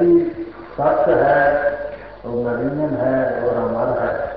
हरि सत्य है और नवीन है और अमर है।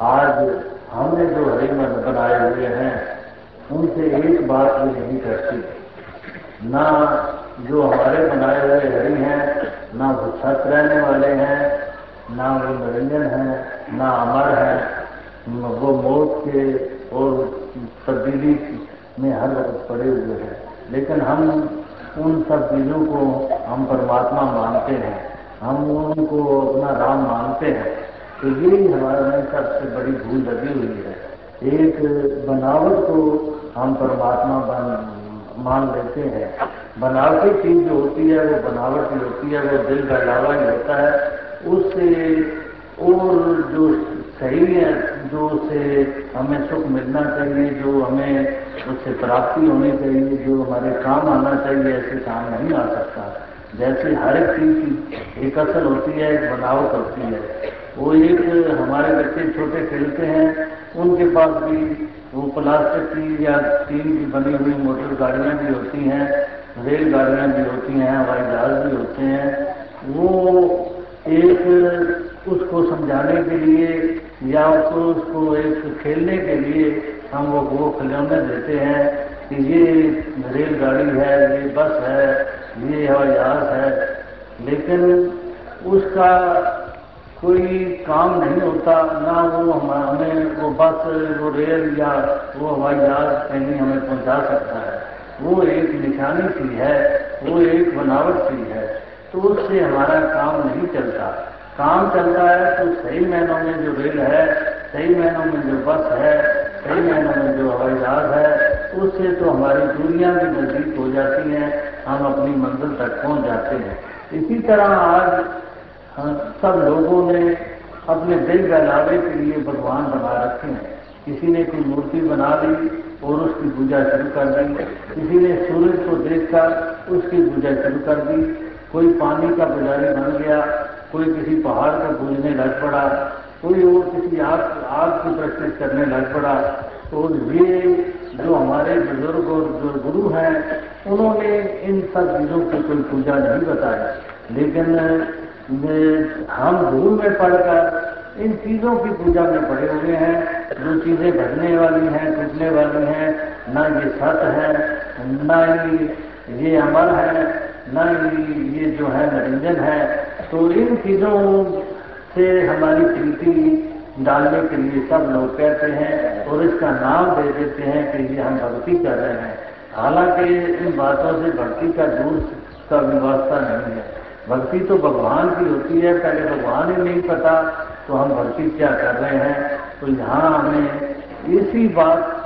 आज हमने जो हरि मन बनाए हुए हैं, उनसे एक बात भी नहीं करती। ना जो हमारे बनाए हुए हरि हैं, ना वो सत रहने वाले हैं, ना वो निरंजन है, ना अमर है। वो मौत के और तब्दीली में हर वक्त पड़े हुए हैं। लेकिन हम उन सब चीज़ों को हम परमात्मा मानते हैं। हम उनको अपना राम मानते हैं। तो यही हमारे में सबसे बड़ी भूल लगी हुई है। एक बनावट को हम परमात्मा मान लेते हैं। बनावटी चीज़ जो होती है, वो बनावट ही होती है, वो दिल का लावा ही होता है। उससे और जो सही है, जो उससे हमें सुख मिलना चाहिए, जो हमें उससे प्राप्ति होनी चाहिए, जो हमारे काम आना चाहिए, ऐसे काम नहीं आ सकता। जैसे हर एक चीज़ की एक असर होती है, एक बनावट होती है। वो एक हमारे बच्चे छोटे खेलते हैं, उनके पास भी वो प्लास्टिक की या टीन की बनी हुई मोटर गाड़ियाँ भी होती हैं, रेल गाड़ियाँ भी होती हैं, हवाई जहाज़ भी होते हैं। वो एक उसको समझाने के लिए या उसको उसको एक खेलने के लिए हम वो वो खिलौने देते हैं कि ये रेलगाड़ी है, ये बस है, ये हवाई जहाज़ है। लेकिन उसका कोई काम नहीं होता, ना वो हमें वो बस, वो रेल या वो हवाई जहाज़ कहीं हमें पहुँचा सकता है। वो एक निशानी सी है, वो एक बनावट सी है। तो उससे हमारा काम नहीं चलता। काम चलता है तो सही महीनों में जो रेल है, सही महीनों में जो बस है महीनों में जो हवाई जहाज़ है, उससे तो हमारी दूरियाँ भी नज़दीक हो जाती हैं, हम अपनी मंजिल तक पहुँच जाते हैं। इसी तरह आज सब लोगों ने अपने दिल बहलावे के लिए भगवान बना रखे हैं। किसी ने कोई मूर्ति बना ली और उसकी पूजा शुरू कर दी। किसी ने सूरज को देखकर उसकी पूजा शुरू कर दी। कोई पानी का पुजारी बन गया, कोई किसी पहाड़ को पूजने लग पड़ा कोई और किसी आग आग की प्रैक्टिस करने लग पड़ा तो ये जो हमारे बुज़ुर्ग और जो गुरु हैं, उन्होंने इन सब चीज़ों की कोई पूजा नहीं बताई। लेकिन हम धूल में पढ़कर इन चीज़ों की पूजा में पड़े हुए हैं, जो चीज़ें भरने वाली हैं, टूटने वाली हैं, ना ये सत है, ना ही ये अमर है, ना ही ये जो है, निरंजन है तो इन चीज़ों से हमारी प्रीति डालने के लिए सब लोग कहते हैं और इसका नाम दे देते हैं कि ये हम भक्ति कर रहे हैं। हालाँकि इन बातों से भक्ति का दूर का व्यवस्था नहीं है। भक्ति तो भगवान की होती है, पहले भगवान ही नहीं पता तो हम भक्ति क्या कर रहे हैं। तो यहाँ हमें इसी बात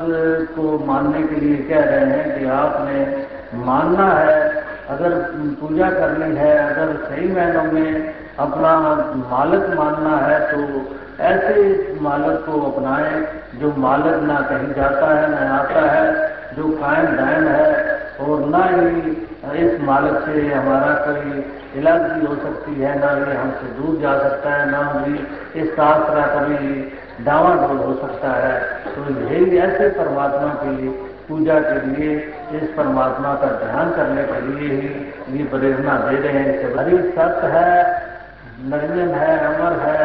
को मानने के लिए कह रहे हैं कि आपने मानना है, अगर पूजा करनी है, अगर सही महीनों में अपना मालक मानना है तो ऐसे मालक को अपनाएँ जो मालक ना कहीं जाता है, ना आता है, जो कायम दायम है और ना ही इस मालक से हमारा कोई इलाज भी हो सकती है, ना ही हमसे दूर जा सकता है, ना भी इसका आसरा कभी डावाडोल हो सकता है। तो यही ऐसे परमात्मा की पूजा के लिए, इस परमात्मा का ध्यान करने के लिए ही ये प्रेरणा दे रहे हैं हरी सत्य है निर्जन है अमर है,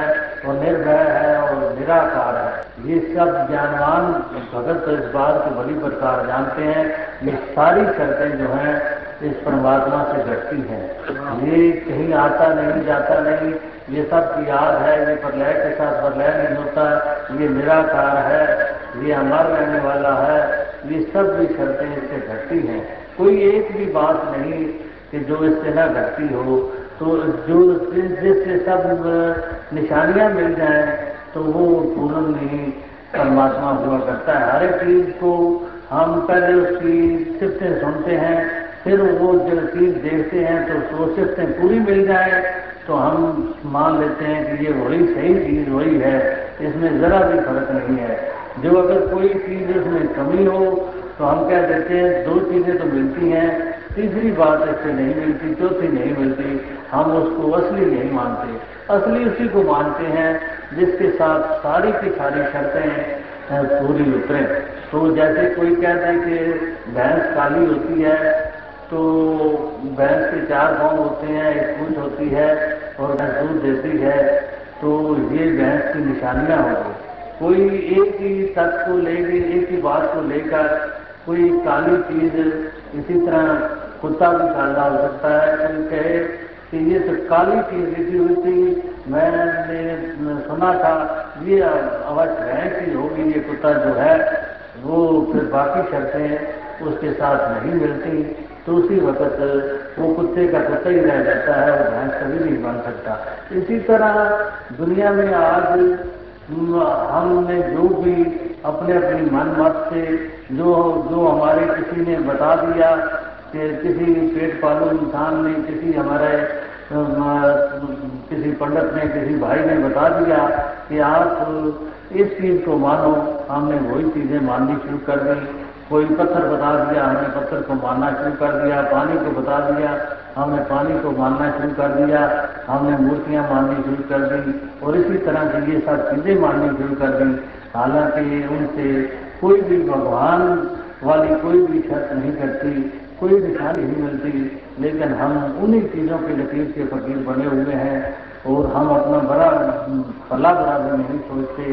और निर्भय है और निराकार है। ये सब ज्ञानवान भगत तो इस बात को बड़ी प्रकार जानते हैं ये सारी शर्तें जो हैं इस परमात्मा से घटती हैं। ये कहीं आता नहीं, जाता नहीं, ये सब की याद है, ये प्रलय के साथ प्रलय नहीं होता, ये निराकार है, ये अमर रहने वाला है, ये सब भी शर्तें इससे घटती हैं। कोई एक भी बात नहीं कि जो इससे न घटती हो तो जो जिससे सब निशानियाँ मिल जाए तो वो पूर्ण नहीं, परमात्मा हुआ करता है। हर एक चीज़ को हम पहले उसकी सिफ्तें सुनते हैं, फिर वो जो चीज़ देखते हैं तो सो सिफ्तें पूरी मिल जाए तो हम मान लेते हैं कि ये वही सही चीज़ वही है, इसमें जरा भी फ़र्क नहीं है। जो अगर कोई चीज़ उसमें कमी हो तो हम क्या देते हैं, दो चीज़ें तो मिलती हैं तीसरी बात इससे नहीं मिलती, चौथी नहीं मिलती, हम उसको असली नहीं मानते। असली उसी को मानते हैं जिसके साथ सारी की सारी शर्तें पूरी उतरे। तो जैसे कोई कहते हैं कि भैंस काली होती है तो भैंस के चार पाँव होते हैं, एक पूछ होती है और भैंस दूध देती है तो ये भैंस की निशानियाँ होगी। कोई एक ही तत्व को लेकर एक ही बात को लेकर कोई काली चीज़ इसी तरह कुत्ता भी काला हो सकता है, कोई कहे कि ये तो काली चीज़ लिखी हुई थी मैंने सुना था, ये अवश्य ही होगी, ये कुत्ता जो है, वो फिर बाकी शर्तें उसके साथ नहीं मिलती। तो उसी वक्त वो कुत्ते का कुत्ता ही रह जाता है, वो भैंस कभी नहीं बन सकता। इसी तरह दुनिया में आज हमने जो भी अपने अपनी मन मत से, जो जो हमारे किसी ने बता दिया कि किसी पेट पालू इंसान ने, किसी हमारे किसी पंडित ने, किसी भाई ने बता दिया कि आप इस चीज़ को मानो। हमने वही चीज़ें माननी शुरू कर दी। कोई पत्थर बता दिया, हमने पत्थर को मानना शुरू कर दिया। पानी को बता दिया, हमने पानी को मानना शुरू कर दिया। हमने मूर्तियाँ माननी शुरू कर दी। और इसी तरह से ये सब चीज़ें माननी शुरू कर दी। हालाँकि उनसे कोई भी भगवान वाली कोई भी शर्त नहीं करती। कोई निशानी नहीं मिलती। लेकिन हम उन्हीं चीज़ों के लकीर के फकीर बने हुए हैं और हम अपना बड़ा भला बुरा भी नहीं सोचते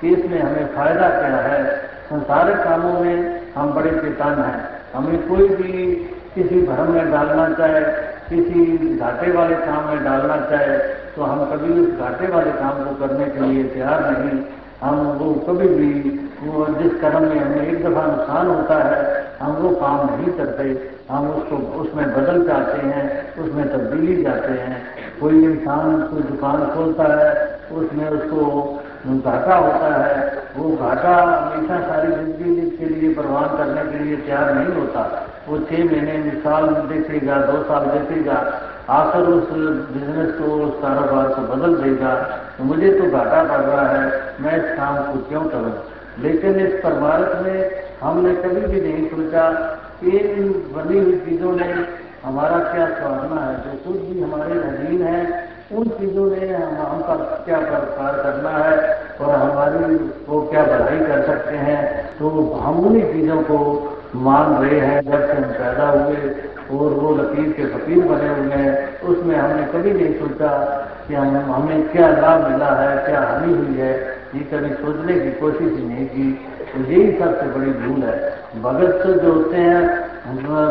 कि इसमें हमें फ़ायदा क्या है। संसारिक कामों में हम बड़े चेतन हैं। हमें कोई भी किसी भ्रम में डालना चाहे, किसी घाटे वाले काम में डालना चाहे तो हम कभी उस घाटे वाले काम को करने के लिए तैयार नहीं। हम वो कभी भी, वो जिस कर्म में हमें एक दफ़ा नुकसान होता है हम वो काम नहीं करते, हम उसको उसमें बदल जाते हैं, उसमें तब्दीली जाते हैं। कोई इंसान कोई दुकान खोलता है, उसमें उसको घाटा होता है, वो घाटा हमेशा सारी ज़िंदगी के लिए प्रवान करने के लिए तैयार नहीं होता। वो छह महीने साल देखेगा, दो साल देखेगा, आकर उस बिज़नेस को, उस कारोबार को बदल देगा। तो मुझे तो घाटा पड़ रहा है, मैं इस काम को क्यों करूँ? लेकिन इस परमारत में हमने कभी भी नहीं सोचा कि इन बनी हुई चीज़ों ने हमारा क्या स्वाधना है। जो कुछ भी हमारे अधीन है, उन चीज़ों ने हम हमका क्या प्रकार करना है और हमारी को क्या बढ़ाई कर सकते हैं? तो हम उन्हीं चीज़ों को मान रहे हैं। जब से हम पैदा हुए और वो लकीर के फकीर बने हुए हैं, उसमें हमने कभी नहीं सोचा कि हम, हमें क्या लाभ मिला है, क्या हानि हुई है। ये कभी सोचने की कोशिश ही नहीं की। तो यही सबसे बड़ी भूल है। भगत तो जो होते हैं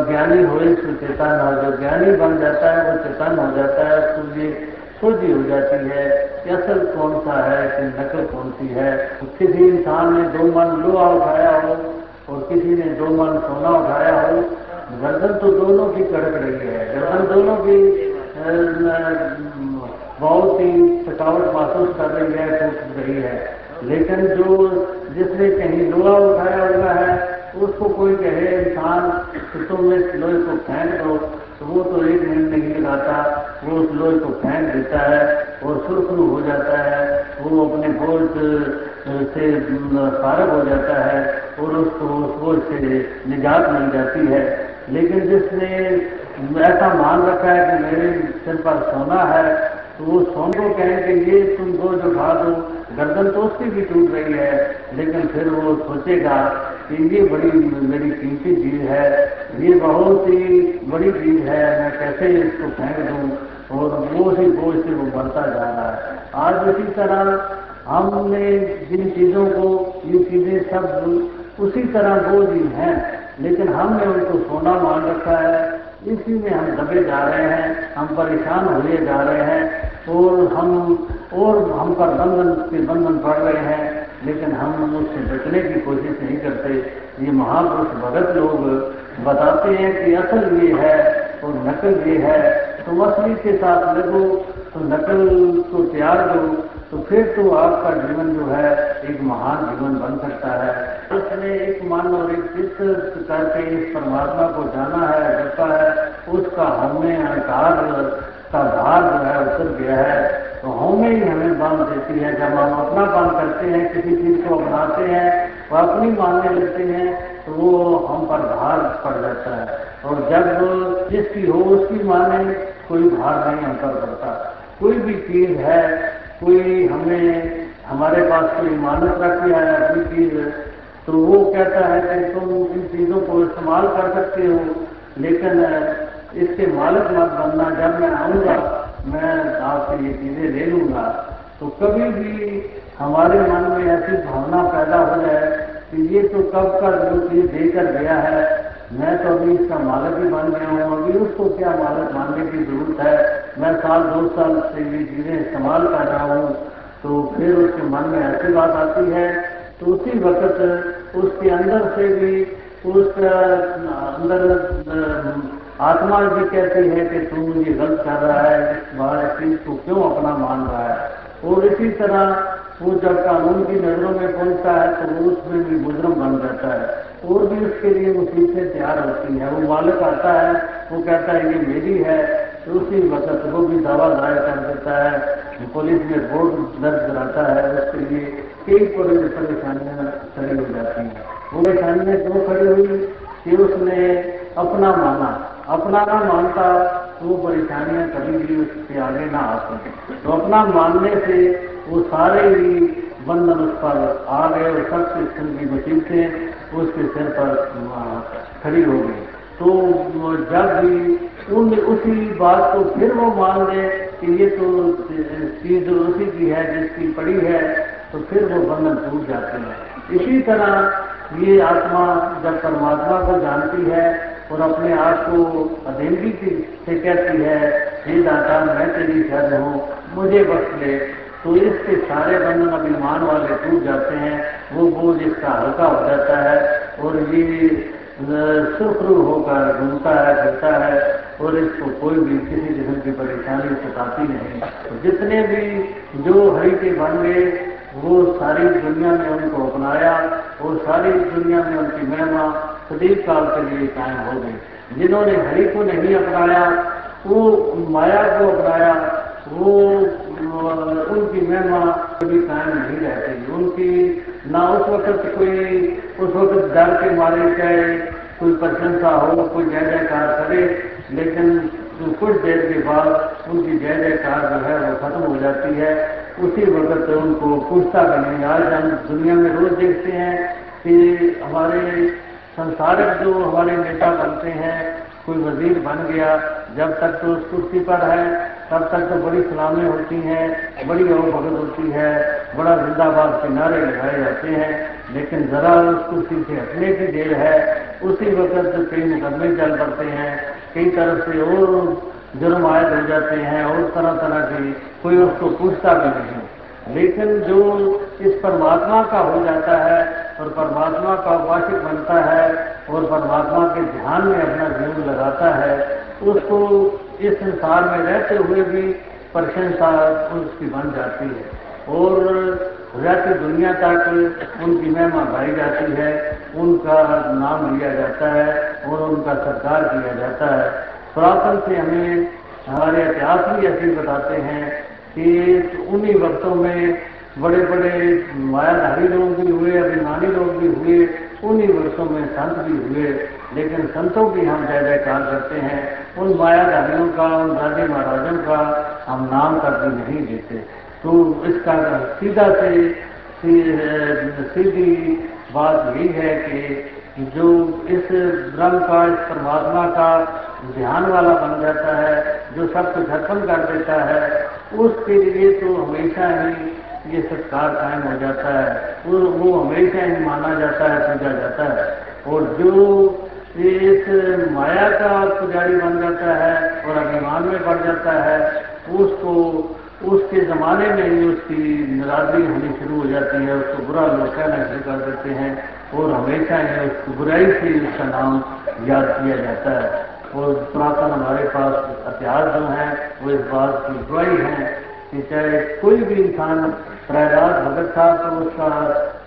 ज्ञानी हो तो चेतन हो जो ज्ञानी बन जाता है, वो चेतन हो जाता है उसको ये सोची हो जाती है कि असल कौन सा है, कि नकल कौन सी है। किसी इंसान ने दो मन लोहा उठाया हो, और किसी ने दो मन सोना उठाया हो, गर्दन तो दोनों की कड़क रही है। गर्दन दोनों की बहुत ही थकावट महसूस कर रही है टूट रही है। लेकिन जो जिसने कहीं लोहा उठाया हुआ है, उसको कोई कहे, इंसान, कि तुम इस लोहे को फेंक दो। तो वो तो एक मिनट नहीं लगाता, वो उस लोहे को फेंक देता है और सुरखरू हो जाता है। वो अपने बोझ से फारग हो जाता है और उसको उस बोझ से निजात मिल जाती है। लेकिन जिसने ऐसा मान रखा है कि मेरे सिर पर सोना है तो वो सोन को कहें कि ये तुम जो उठा दो गर्दन तो उसकी भी टूट रही है, लेकिन फिर वो सोचेगा कि ये बड़ी मेरी कीमती चीज़ है, ये बहुत ही बड़ी चीज़ है, मैं कैसे इसको फेंक दूँ? और वो ही बोझ से वो बढ़ता जा रहा है। आज इसी तरह हमने जिन चीज़ों को, ये चीज़ें सब उसी तरह बोझ ही हैं, लेकिन हमने उनको सोना मान रखा है। इसी में हम दबे जा रहे हैं, हम परेशान हुए जा रहे हैं। और हम और हम पर बंधन, के बंधन पड़ रहे हैं, लेकिन हम उससे बचने की कोशिश नहीं करते। ये महापुरुष भगत लोग बताते हैं कि असल ये है और नकल ये है। तो असली के साथ लगो तो नकल को त्याग दो तो फिर तो आपका जीवन जो है, एक महान जीवन बन सकता है। उसने एक मन और एक चित्त करके इस परमात्मा को जाना है जैसा है। उसका हमें अहंकार का भार जो है उतर गया है। तो हमें ही हमें बाँध देती है। जब हम अपना काम करते हैं, किसी चीज़ को अपनाते हैं, वो अपनी मानने लगते हैं तो वो हम पर भार पड़ जाता है। और जब जिसकी हो, उसकी माने, कोई भार नहीं हम पर पड़ता। कोई भी चीज़ है, कोई हमें हमारे पास कोई इमानत रख है अपनी चीज़ तो वो कहता है कि तुम इन चीज़ों को इस्तेमाल कर सकते हो, लेकिन इसके मालक मत बनना, जब मैं आऊँगा, मैं आपसे ये चीज़ें ले लूँगा। तो कभी भी हमारे मन में ऐसी भावना पैदा हो जाए कि ये तो कब का जो चीज़ देकर गया है, मैं तो अभी इसका मालक ही बन गया हूँ, अभी उसको क्या मालक मानने की ज़रूरत है? मैं साल, दो साल से ये चीज़ें इस्तेमाल कर रहा हूँ तो फिर उसके मन में ऐसी बात आती है तो उसी वक्त उसके अंदर से भी उसका अंदर आत्मा भी कहती है कि तू मुझे गलत कर रहा है, इस चीज़ को क्यों अपना मान रहा है? और इसी तरह वो जब कानून की नज़रों में पहुँचता है तो उसमें भी मुजरम बन जाता है। और भी उसके लिए मुसीबतें तैयार होती है। वो मालिक आता है, वो कहता है ये मेरी है तो उसी वक्त वो भी दावा दायर कर देता है। पुलिस में रिपोर्ट दर्ज कराता है, उसके लिए कई परेशानियाँ खड़ी हो जाती हैं। वो परेशानियाँ क्यों खड़ी हुई कि उसने अपना माना। अपना ना मानता तो परेशानियाँ कभी भी उसके आगे ना आ सके। तो अपना मानने से वो सारे ही बंधन उस पर आ गए और सब किस्म की मुसीबतें उसके सिर पर खड़ी हो गई। तो जब भी उन, उसी बात को फिर वो मान ले कि ये तो चीज़ उसी की है, जिसकी पड़ी है तो फिर वो बंधन टूट जाते हैं। इसी तरह ये आत्मा जब परमात्मा को जानती है और अपने आप को अधीनगी से कहती है, हे दाता, मैं तेरी शरण हूँ, मुझे बख्श ले तो इसके सारे बंधन अभिमान वाले टूट जाते हैं, वो बोझ इसका हल्का हो जाता है और ये सुखरू होकर घूमता है, फिरता है और इसको कोई भी किसी किस्म की परेशानी सताती नहीं। तो जितने भी जो हरि के बन गए वो सारी दुनिया में उनको अपनाया और सारी दुनिया में उनकी महिमा सदैव काल के लिए कायम हो गई। जिन्होंने हरि को नहीं अपनाया, वो माया को अपनाया, वो, उनकी महिमा कभी कायम नहीं रहती। उनकी ना उस वक्त कोई, उस वक्त डर के मारे चाहे कोई प्रशंसा हो, कोई जय जयकार करे, लेकिन कुछ देर के बाद उनकी जय जयकार जो है वो खत्म हो जाती है। उसी वक्त उनको पूछता नहीं आज हम दुनिया में रोज देखते हैं कि हमारे संसारिक जो हमारे नेता बनते हैं, कोई वज़ीर बन गया, जब तक तो उस कुर्सी पर है, तब तक तो बड़ी सलामें होती हैं, बड़ी और भगत होती है, बड़ा जिंदाबाद के नारे लगाए जाते हैं, लेकिन जरा उस कुर्सी से हटने की देर है। उसी वक्त कई मुकदमे चल पड़ते हैं, कई तरफ़ से और जुर्म आयद हो जाते हैं और तरह तरह की कोई उसको पूछता भी नहीं। लेकिन जो इस परमात्मा का हो जाता है और परमात्मा का उपासक बनता है और परमात्मा के ध्यान में अपना जीवन लगाता है, उसको इस संसार में रहते हुए भी प्रशंसा उसकी बन जाती है। और रहती दुनिया तक उनकी महिमा गाई जाती है, उनका नाम लिया जाता है और उनका सत्कार किया जाता है। पुरातन से हमें हमारे इतिहास भी ऐसे बताते हैं कि उन्हीं वक्तों में बड़े बड़े मायाधारी लोग भी हुए, अभिमानी लोग भी हुए, उन्हीं वर्षों में संत भी हुए। लेकिन संतों की हम जय जयकार करते हैं। उन मायाधारियों का, उन राजे महाराजों का हम नाम कर भी नहीं देते तो इसका सीधा से, सीधी बात यही है कि जो इस ब्रह्म का, इस परमात्मा का ध्यान वाला बन जाता है, जो सब कुछ अर्पण कर देता है, उसके लिए तो हमेशा ही ये सत्कार कायम हो जाता है। वो वो हमेशा ही माना जाता है, पूजा जाता है। और जो इस माया का पुजारी बन जाता है और अभिमान में बढ़ जाता है, उसको, उसके जमाने में ही उसकी निरादरी होनी शुरू हो जाती है, उसको बुरा लोग कहना शुरू कर देते हैं और हमेशा ही उसकी बुराई से उसका नाम याद किया जाता है। और पुरातन हमारे पास इतिहास जो है, वो इस बात की गवाही है कि चाहे कोई भी इंसान प्रहलाद भगत था तो उसका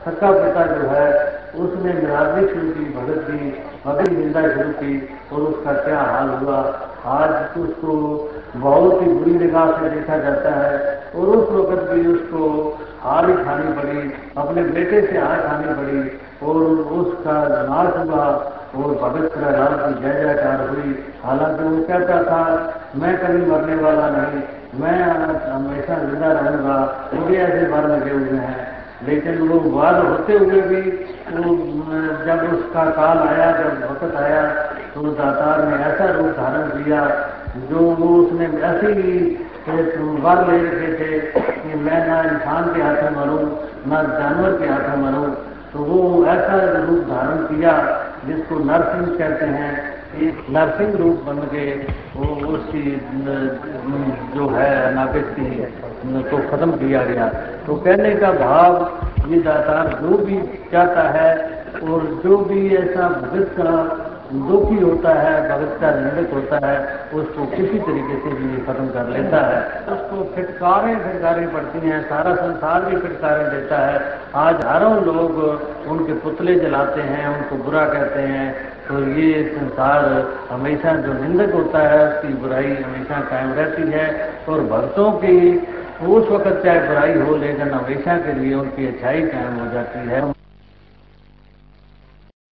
सच्चा पिता जो है, उसने निरादरी शुरू की, भगत की, भगत निंदा शुरू की, और उसका क्या हाल हुआ? आज उसको बहुत ही बुरी निगाह से देखा जाता है, और उस वक्त भी उसको हार ही खानी पड़ी, अपने बेटे से हार खानी पड़ी, और उसका नाश हुआ और भगत प्रहलाद की जय जयकार हुई हालाँकि वो कहता था, मैं कभी मरने वाला नहीं, मैं हमेशा ज़िंदा रहूँगा, मुझे ऐसे बार लगे हुए हैं। लेकिन वो वाद होते हुए भी वो, जब उसका काल आया, जब वक्त आया तो दातार ने ऐसा रूप धारण किया जो वो उसने ऐसे ही वर ले रखे थे कि मैं ना इंसान के हाथ मरूं, ना जानवर के हाथ मरूं। तो वो ऐसा रूप धारण किया जिसको नर्सिंग कहते हैं, एक नर्सिंग रूप बन के वो उसकी जो है नाकिस की खत्म किया गया। तो कहने का भाव ये दातार जो भी चाहता है और जो भी ऐसा भविष्य दुखी होता है भगत का निंदक होता है, उसको किसी तरीके से भी खत्म कर लेता है। उसको फिटकारें फिटकारें पड़ती हैं, सारा संसार भी फिटकारें देता है। आज हरों लोग उनके पुतले जलाते हैं, उनको बुरा कहते हैं। तो ये संसार हमेशा जो निंदक होता है, उसकी बुराई हमेशा कायम रहती है। और भक्तों की उस वक्त चाहे बुराई हो, लेकिन हमेशा के लिए उनकी अच्छाई कायम हो जाती है।